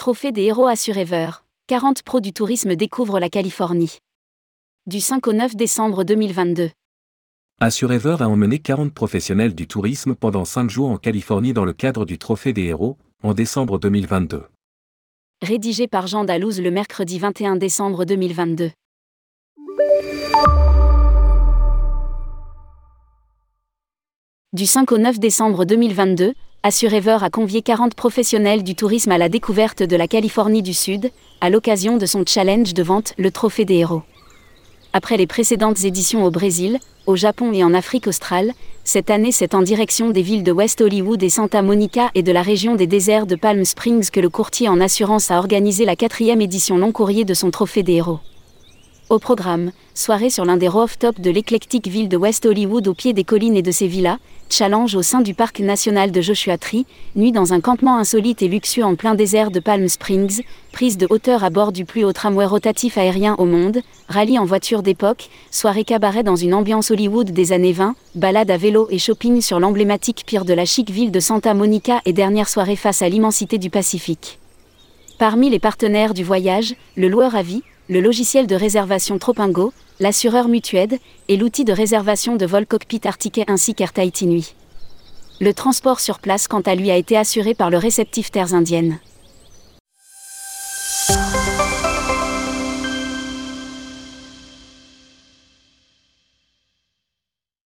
Trophée des héros Assurever. 40 pros du tourisme découvrent la Californie. Du 5 au 9 décembre 2022. Assurever a emmené 40 professionnels du tourisme pendant 5 jours en Californie dans le cadre du Trophée des héros, en décembre 2022. Rédigé par Jean Dalouse le mercredi 21 décembre 2022. Du 5 au 9 décembre 2022, Assurever a convié 40 professionnels du tourisme à la découverte de la Californie du Sud, à l'occasion de son challenge de vente Le Trophée des Héros. Après les précédentes éditions au Brésil, au Japon et en Afrique australe, cette année c'est en direction des villes de West Hollywood et Santa Monica et de la région des déserts de Palm Springs que le courtier en assurance a organisé la quatrième édition long courrier de son Trophée des Héros. Au programme, soirée sur l'un des rooftops de l'éclectique ville de West Hollywood au pied des collines et de ses villas, challenge au sein du parc national de Joshua Tree, nuit dans un campement insolite et luxueux en plein désert de Palm Springs, prise de hauteur à bord du plus haut tramway rotatif aérien au monde, rallye en voiture d'époque, soirée cabaret dans une ambiance Hollywood des années 20, balade à vélo et shopping sur l'emblématique pire de la chic ville de Santa Monica et dernière soirée face à l'immensité du Pacifique. Parmi les partenaires du voyage, le loueur à vie, le logiciel de réservation Tropingo, l'assureur Mutued et l'outil de réservation de vol cockpit Artiquet ainsi qu'Air. Le transport sur place quant à lui a été assuré par le réceptif Terres Indiennes.